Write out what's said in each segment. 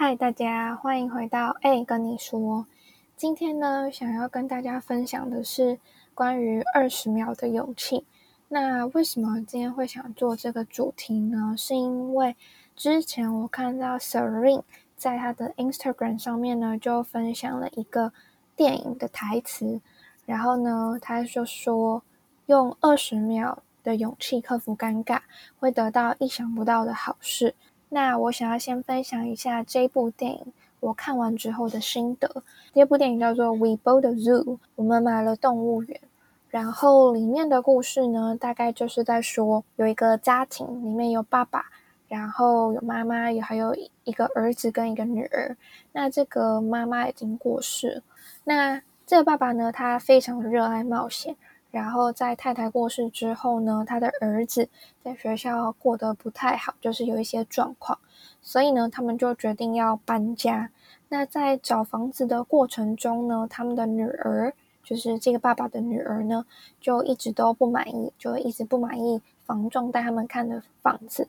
嗨，大家欢迎回到哎，跟你说，今天呢，想要跟大家分享的是关于二十秒的勇气。那为什么今天会想做这个主题呢？是因为之前我看到 Serene 在他的 Instagram 上面呢，就分享了一个电影的台词，然后呢，他就说用二十秒的勇气克服尴尬，会得到意想不到的好事。那我想要先分享一下这部电影我看完之后的心得。这部电影叫做《We Bought a Zoo》，我们买了动物园。然后里面的故事呢，大概就是在说有一个家庭，里面有爸爸，然后有妈妈，也还有一个儿子跟一个女儿。那这个妈妈已经过世，那这个爸爸呢，他非常热爱冒险。然后在太太过世之后呢，他的儿子在学校过得不太好，就是有一些状况，所以呢，他们就决定要搬家。那在找房子的过程中呢，他们的女儿，就是这个爸爸的女儿呢，就一直都不满意，就一直不满意房仲带他们看的房子，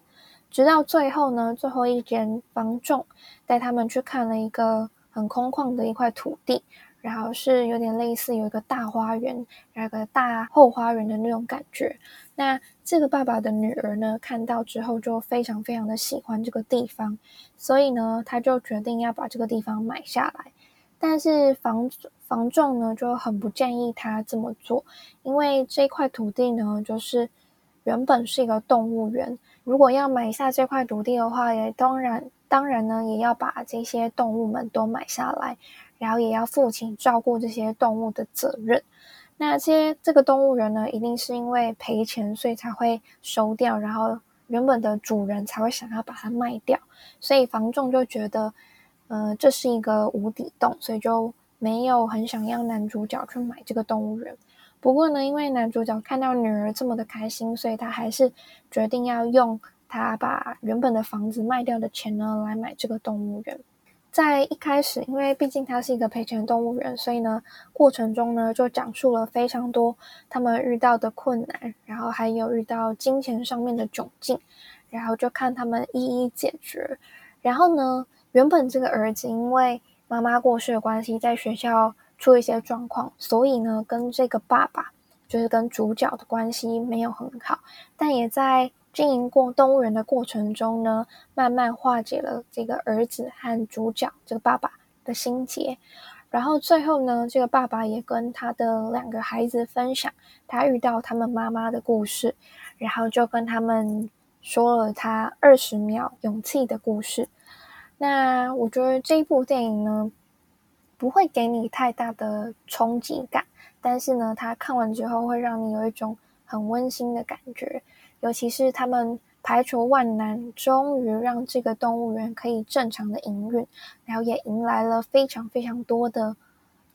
直到最后呢，最后一间房仲带他们去看了一个很空旷的一块土地。然后是有点类似有一个大花园，然后个大后花园的那种感觉。那这个爸爸的女儿呢，看到之后就非常非常的喜欢这个地方，所以呢，他就决定要把这个地方买下来。但是房房仲呢就很不建议他这么做，因为这块土地呢，就是原本是一个动物园，如果要买下这块土地的话，也当然当然呢，也要把这些动物们都买下来。然后也要负起照顾这些动物的责任。那这些这个动物园呢，一定是因为赔钱，所以才会收掉。然后原本的主人才会想要把它卖掉。所以房仲就觉得，呃，这是一个无底洞，所以就没有很想要男主角去买这个动物园。不过呢，因为男主角看到女儿这么的开心，所以他还是决定要用他把原本的房子卖掉的钱呢，来买这个动物园。在一开始，因为毕竟他是一个陪钱动物园，所以呢，过程中呢就讲述了非常多他们遇到的困难，然后还有遇到金钱上面的窘境，然后就看他们一一解决。然后呢，原本这个儿子因为妈妈过世的关系，在学校出一些状况，所以呢，跟这个爸爸就是跟主角的关系没有很好，但也在。经营过动物园的过程中呢，慢慢化解了这个儿子和主角这个爸爸的心结，然后最后呢，这个爸爸也跟他的两个孩子分享他遇到他们妈妈的故事，然后就跟他们说了他二十秒勇气的故事。那我觉得这一部电影呢，不会给你太大的冲击感，但是呢，他看完之后会让你有一种很温馨的感觉。尤其是他们排除万难，终于让这个动物园可以正常的营运，然后也迎来了非常非常多的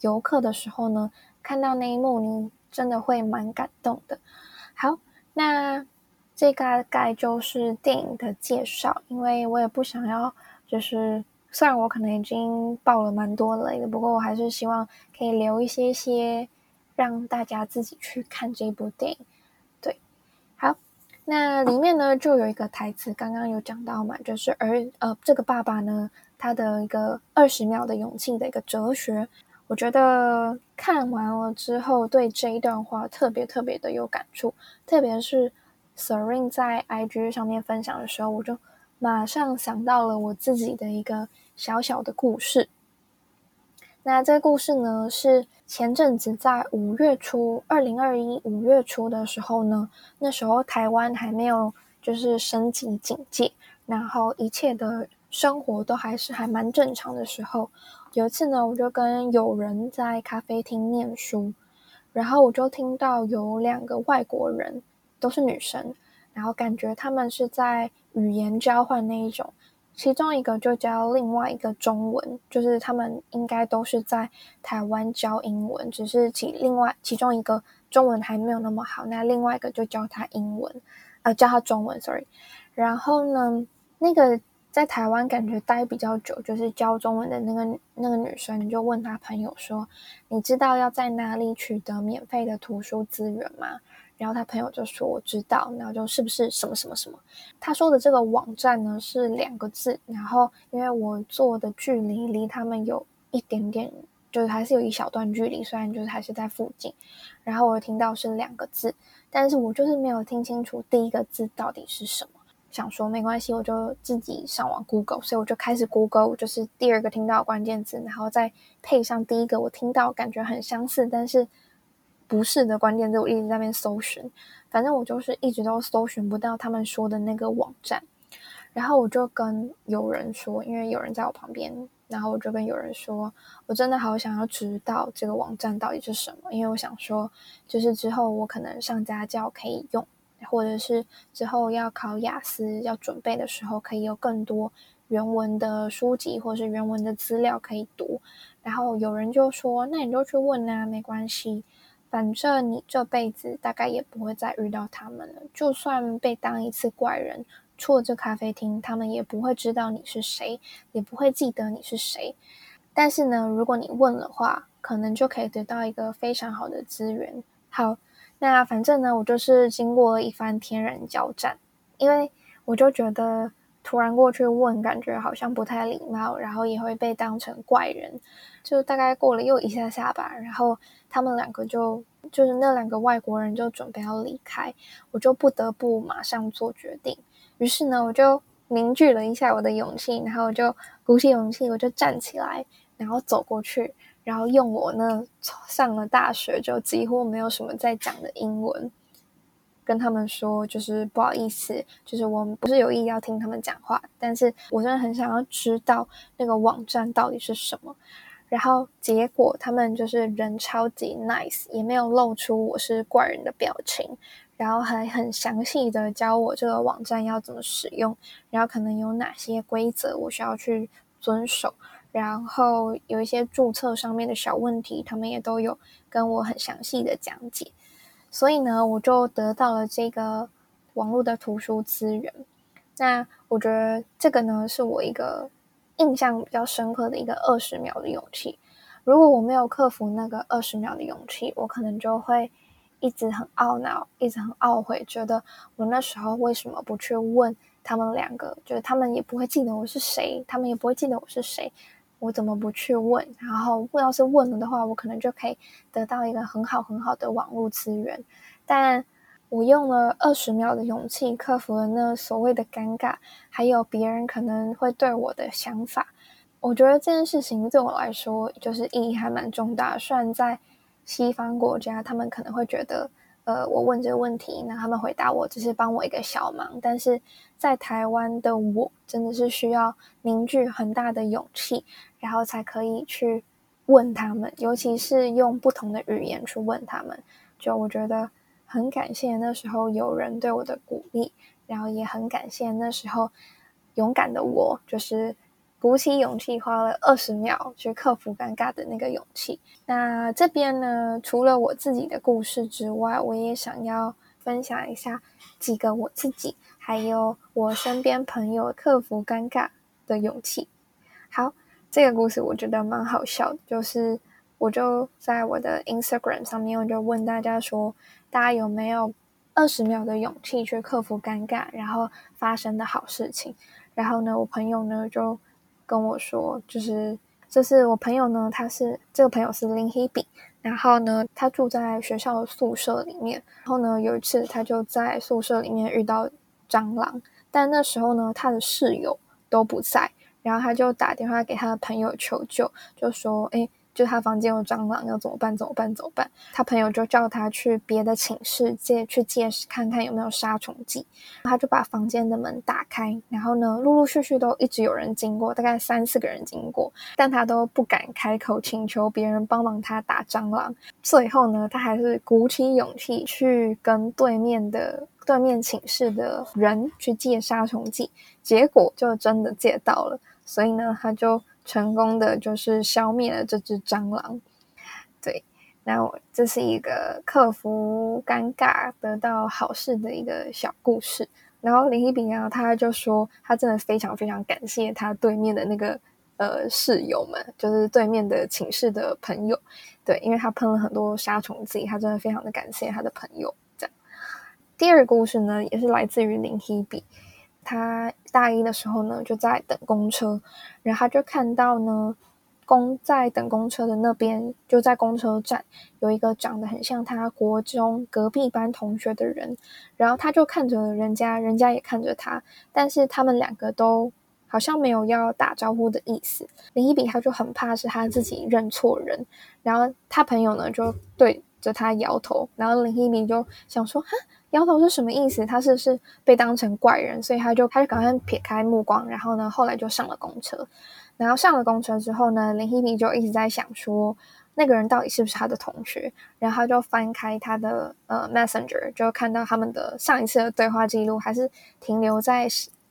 游客的时候呢，看到那一幕，你真的会蛮感动的。好，那这大概就是电影的介绍，因为我也不想要，就是虽然我可能已经爆了蛮多雷的，不过我还是希望可以留一些些，让大家自己去看这部电影。那里面呢，就有一个台词，刚刚有讲到嘛，就是儿呃，这个爸爸呢，他的一个二十秒的勇气的一个哲学，我觉得看完了之后，对这一段话特别特别的有感触，特别是 Serene 在 IG 上面分享的时候，我就马上想到了我自己的一个小小的故事。那这个故事呢，是前阵子在五月初，二零二一五月初的时候呢，那时候台湾还没有就是升级警戒，然后一切的生活都还是还蛮正常的时候，有一次呢，我就跟友人在咖啡厅念书，然后我就听到有两个外国人，都是女生，然后感觉他们是在语言交换那一种。其中一个就教另外一个中文，就是他们应该都是在台湾教英文，只是其另外其中一个中文还没有那么好，那另外一个就教他英文，呃，教他中文，sorry。然后呢，那个在台湾感觉待比较久，就是教中文的那个那个女生就问他朋友说：“你知道要在哪里取得免费的图书资源吗？”然后他朋友就说：“我知道。”然后就是不是什么什么什么？他说的这个网站呢是两个字。然后因为我坐的距离离他们有一点点，就是还是有一小段距离，虽然就是还是在附近。然后我听到是两个字，但是我就是没有听清楚第一个字到底是什么。想说没关系，我就自己上网 Google，所以我就开始 Google，就是第二个听到关键字，然后再配上第一个我听到感觉很相似，但是不是的关键字，我一直在那边搜寻，反正我就是一直都搜寻不到他们说的那个网站，然后我就跟有人说，因为有人在我旁边，然后我就跟有人说，我真的好想要知道这个网站到底是什么，因为我想说，就是之后我可能上家教可以用。或者是之后要考雅思要准备的时候，可以有更多原文的书籍或者是原文的资料可以读。然后有人就说：“那你就去问啊，没关系，反正你这辈子大概也不会再遇到他们了。就算被当一次怪人，出了这咖啡厅，他们也不会知道你是谁，也不会记得你是谁。但是呢，如果你问的话，可能就可以得到一个非常好的资源。”好。那反正呢，我就是经过一番天人交战，因为我就觉得突然过去问，感觉好像不太礼貌，然后也会被当成怪人。就大概过了又一下下吧，然后他们两个就就是那两个外国人就准备要离开，我就不得不马上做决定。于是呢，我就凝聚了一下我的勇气，然后我就鼓起勇气，我就站起来，然后走过去。然后用我那上了大学就几乎没有什么在讲的英文，跟他们说，就是不好意思，就是我们不是有意要听他们讲话，但是我真的很想要知道那个网站到底是什么。然后结果他们就是人超级 nice，也没有露出我是怪人的表情，然后还很详细的教我这个网站要怎么使用，然后可能有哪些规则我需要去遵守。然后有一些注册上面的小问题，他们也都有跟我很详细的讲解，所以呢，我就得到了这个网络的图书资源。那我觉得这个呢，是我一个印象比较深刻的一个二十秒的勇气。如果我没有克服那个二十秒的勇气，我可能就会一直很懊恼，一直很懊悔，觉得我那时候为什么不去问他们两个？就是他们也不会记得我是谁，他们也不会记得我是谁。我怎么不去问？然后，我要是问了的话，我可能就可以得到一个很好很好的网络资源。但我用了二十秒的勇气，克服了那所谓的尴尬，还有别人可能会对我的想法。我觉得这件事情对我来说，就是意义还蛮重大。虽然在西方国家，他们可能会觉得。呃，我问这个问题，那他们回答我只是帮我一个小忙，但是在台湾的我真的是需要凝聚很大的勇气，然后才可以去问他们，尤其是用不同的语言去问他们。就我觉得很感谢那时候有人对我的鼓励，然后也很感谢那时候勇敢的我，就是。鼓起勇气，花了二十秒去克服尴尬的那个勇气。那这边呢，除了我自己的故事之外，我也想要分享一下几个我自己还有我身边朋友克服尴尬的勇气。好，这个故事我觉得蛮好笑的，就是我就在我的 Instagram 上面，我就问大家说，大家有没有二十秒的勇气去克服尴尬，然后发生的好事情？然后呢，我朋友呢就。跟我说，就是这是我朋友呢，他是这个朋友是林希比，然后呢，他住在学校的宿舍里面，然后呢，有一次他就在宿舍里面遇到蟑螂，但那时候呢，他的室友都不在，然后他就打电话给他的朋友求救，就说，哎。就他房间有蟑螂，要怎么办？怎么办？怎么办？他朋友就叫他去别的寝室借去借看看有没有杀虫剂。他就把房间的门打开，然后呢，陆陆续续都一直有人经过，大概三四个人经过，但他都不敢开口请求别人帮忙他打蟑螂。最后呢，他还是鼓起勇气去跟对面的对面寝室的人去借杀虫剂，结果就真的借到了。所以呢，他就。成功的就是消灭了这只蟑螂，对，那我这是一个克服尴尬得到好事的一个小故事，然后林一比啊，他就说他真的非常非常感谢他对面的那个呃室友们，就是对面的寝室的朋友，对，因为他喷了很多杀虫剂，他真的非常的感谢他的朋友。这样，第二个故事呢，也是来自于林一比。他大一的时候呢，就在等公车，然后他就看到呢，公在等公车的那边，就在公车站有一个长得很像他国中隔壁班同学的人，然后他就看着人家，人家也看着他，但是他们两个都好像没有要打招呼的意思。林一比他就很怕是他自己认错人，然后他朋友呢就对着他摇头，然后林一比就想说哈。摇头是什么意思？他是是被当成怪人，所以他就他就赶快撇开目光，然后呢，后来就上了公车。然后上了公车之后呢，林希米就一直在想说，那个人到底是不是他的同学？然后他就翻开他的呃 Messenger，就看到他们的上一次的对话记录，还是停留在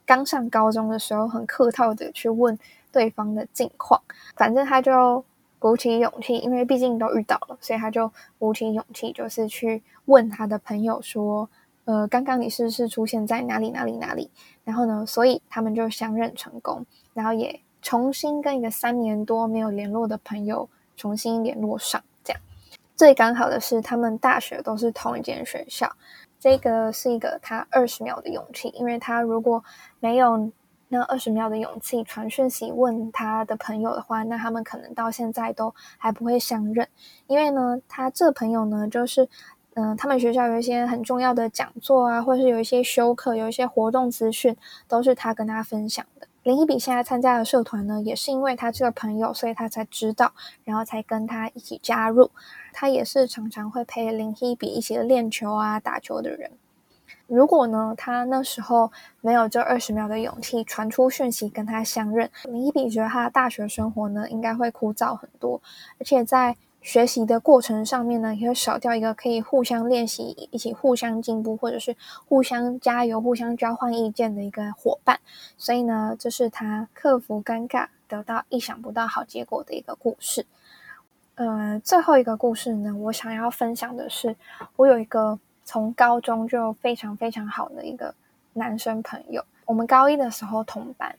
刚上高中的时候，很客套的去问对方的近况。反正他就鼓起勇气，因为毕竟都遇到了，所以他就鼓起勇气，就是去。问他的朋友说：“呃，刚刚你是不是出现在哪里哪里哪里？”然后呢，所以他们就相认成功，然后也重新跟一个三年多没有联络的朋友重新联络上。这样最刚好的是，他们大学都是同一间学校。这个是一个他二十秒的勇气，因为他如果没有那二十秒的勇气传讯息问他的朋友的话，那他们可能到现在都还不会相认。因为呢，他这个朋友呢，就是。嗯，他们学校有一些很重要的讲座啊，或者是有一些休课，有一些活动资讯，都是他跟他分享的。林一比现在参加的社团呢，也是因为他这个朋友，所以他才知道，然后才跟他一起加入。他也是常常会陪林一比一起练球啊、打球的人。如果呢，他那时候没有这二十秒的勇气传出讯息跟他相认，林一比觉得他的大学生活呢，应该会枯燥很多，而且在。学习的过程上面呢，也会少掉一个可以互相练习、一起互相进步，或者是互相加油、互相交换意见的一个伙伴。所以呢，这是他克服尴尬、得到意想不到好结果的一个故事。呃，最后一个故事呢，我想要分享的是，我有一个从高中就非常非常好的一个男生朋友，我们高一的时候同班，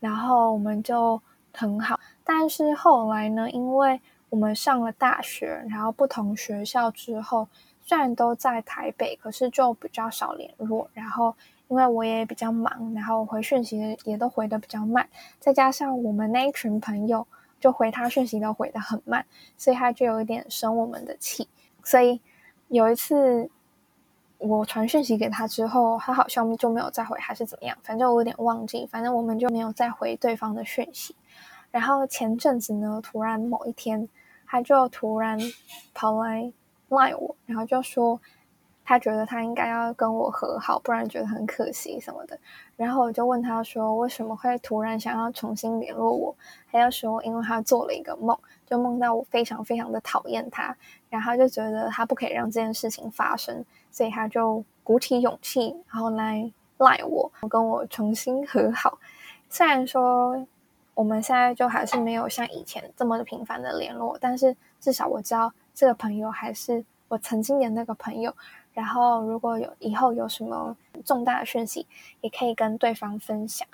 然后我们就很好，但是后来呢，因为我们上了大学，然后不同学校之后，虽然都在台北，可是就比较少联络。然后因为我也比较忙，然后回讯息也都回的比较慢，再加上我们那一群朋友就回他讯息都回的很慢，所以他就有一点生我们的气。所以有一次我传讯息给他之后，他好像就没有再回，还是怎么样？反正我有点忘记，反正我们就没有再回对方的讯息。然后前阵子呢，突然某一天。他就突然跑来赖我，然后就说他觉得他应该要跟我和好，不然觉得很可惜什么的。然后我就问他说为什么会突然想要重新联络我？他就说因为他做了一个梦，就梦到我非常非常的讨厌他，然后就觉得他不可以让这件事情发生，所以他就鼓起勇气，然后来赖我，跟我重新和好。虽然说。我们现在就还是没有像以前这么频繁的联络，但是至少我知道这个朋友还是我曾经的那个朋友。然后如果有以后有什么重大的讯息，也可以跟对方分享。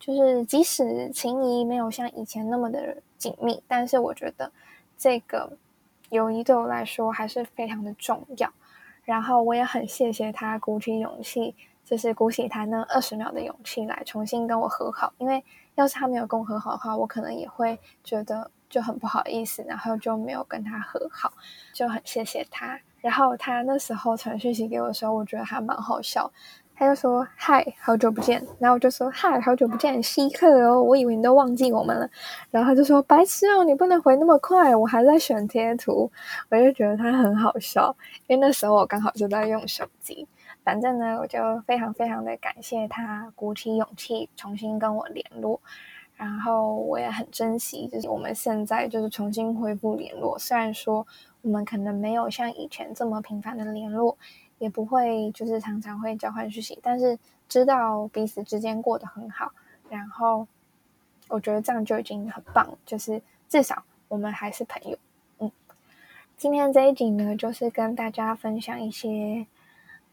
就是即使情谊没有像以前那么的紧密，但是我觉得这个友谊对我来说还是非常的重要。然后我也很谢谢他鼓起勇气，就是鼓起他那二十秒的勇气来重新跟我和好，因为。要是他没有跟我和好的话，我可能也会觉得就很不好意思，然后就没有跟他和好，就很谢谢他。然后他那时候传讯息给我的时候，我觉得还蛮好笑。他就说：“嗨，好久不见。”然后我就说：“嗨，好久不见，稀客哦，我以为你都忘记我们了。”然后他就说：“白痴哦，你不能回那么快，我还在选贴图。”我就觉得他很好笑，因为那时候我刚好就在用手机。反正呢，我就非常非常的感谢他鼓起勇气重新跟我联络，然后我也很珍惜，就是我们现在就是重新恢复联络。虽然说我们可能没有像以前这么频繁的联络，也不会就是常常会交换讯息，但是知道彼此之间过得很好，然后我觉得这样就已经很棒，就是至少我们还是朋友。嗯，今天这一集呢，就是跟大家分享一些。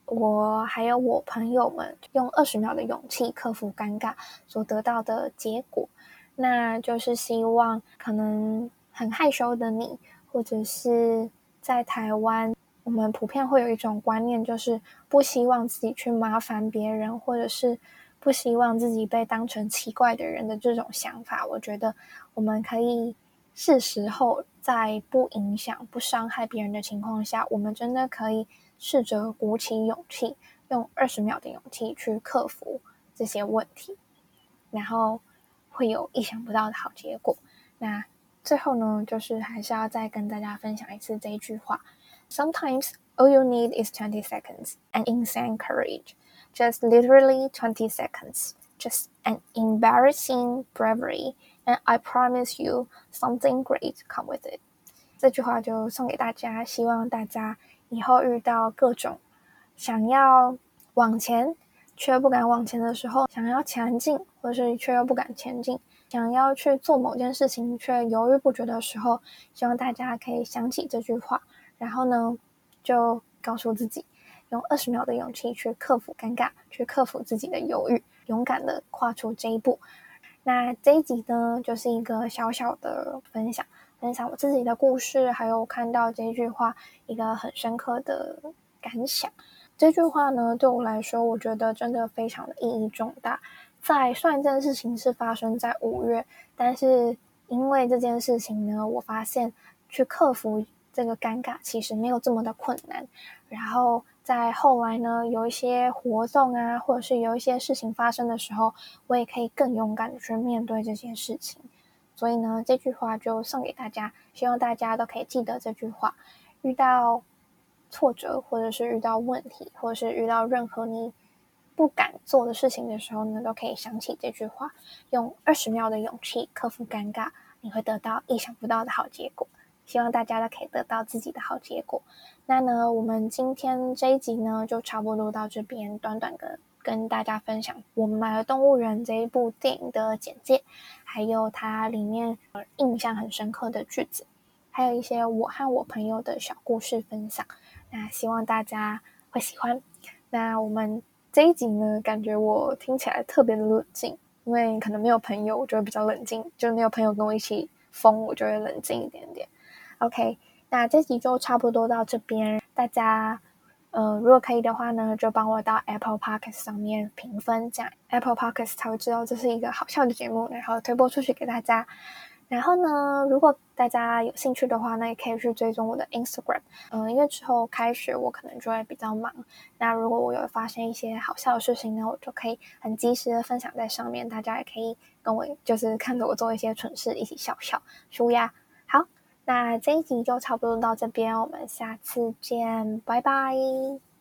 我还有我朋友们用二十秒的勇气克服尴尬所得到的结果，那就是希望可能很害羞的你，或者是在台湾，我们普遍会有一种观念，就是不希望自己去麻烦别人，或者是不希望自己被当成奇怪的人的这种想法。我觉得我们可以是时候在不影响、不伤害别人的情况下，我们真的可以。试着鼓起勇气，用二十秒的勇气去克服这些问题，然后会有意想不到的好结果。那最后呢，就是还是要再跟大家分享一次这一句话：Sometimes all you need is twenty seconds and insane courage. Just literally twenty seconds. Just an embarrassing bravery, and I promise you something great come with it. 这句话就送给大家，希望大家。以后遇到各种想要往前却不敢往前的时候，想要前进，或是却又不敢前进， 想要去做某件事情却犹豫不决的时候，希望大家可以想起这句话，然后呢，就告诉自己，用二十秒的勇气去克服尴尬，去克服自己的犹豫，勇敢的跨出这一步。那这一集呢，就是一个小小的分享。分享我自己的故事，还有看到这句话一个很深刻的感想。这句话呢，对我来说，我觉得真的非常的意义重大。在虽然这件事情是发生在五月，但是因为这件事情呢，我发现去克服这个尴尬其实没有这么的困难。然后在后来呢，有一些活动啊，或者是有一些事情发生的时候，我也可以更勇敢的去面对这件事情。所以呢，这句话就送给大家，希望大家都可以记得这句话。遇到挫折，或者是遇到问题，或者是遇到任何你不敢做的事情的时候呢，都可以想起这句话，用二十秒的勇气克服尴尬，你会得到意想不到的好结果。希望大家都可以得到自己的好结果。那呢，我们今天这一集呢，就差不多到这边，短短的。跟大家分享我们买了动物园这一部电影的简介，还有它里面印象很深刻的句子，还有一些我和我朋友的小故事分享。那希望大家会喜欢。那我们这一集呢，感觉我听起来特别的冷静，因为可能没有朋友，我就会比较冷静；就没有朋友跟我一起疯，我就会冷静一点点。OK，那这集就差不多到这边，大家。呃，如果可以的话呢，就帮我到 Apple Podcast 上面评分，这样 Apple Podcast 才会知道这是一个好笑的节目，然后推播出去给大家。然后呢，如果大家有兴趣的话，那也可以去追踪我的 Instagram。嗯，因为之后开学我可能就会比较忙，那如果我有发生一些好笑的事情呢，我就可以很及时的分享在上面，大家也可以跟我就是看着我做一些蠢事一起笑笑舒压。好。那这一集就差不多到这边，我们下次见，拜拜。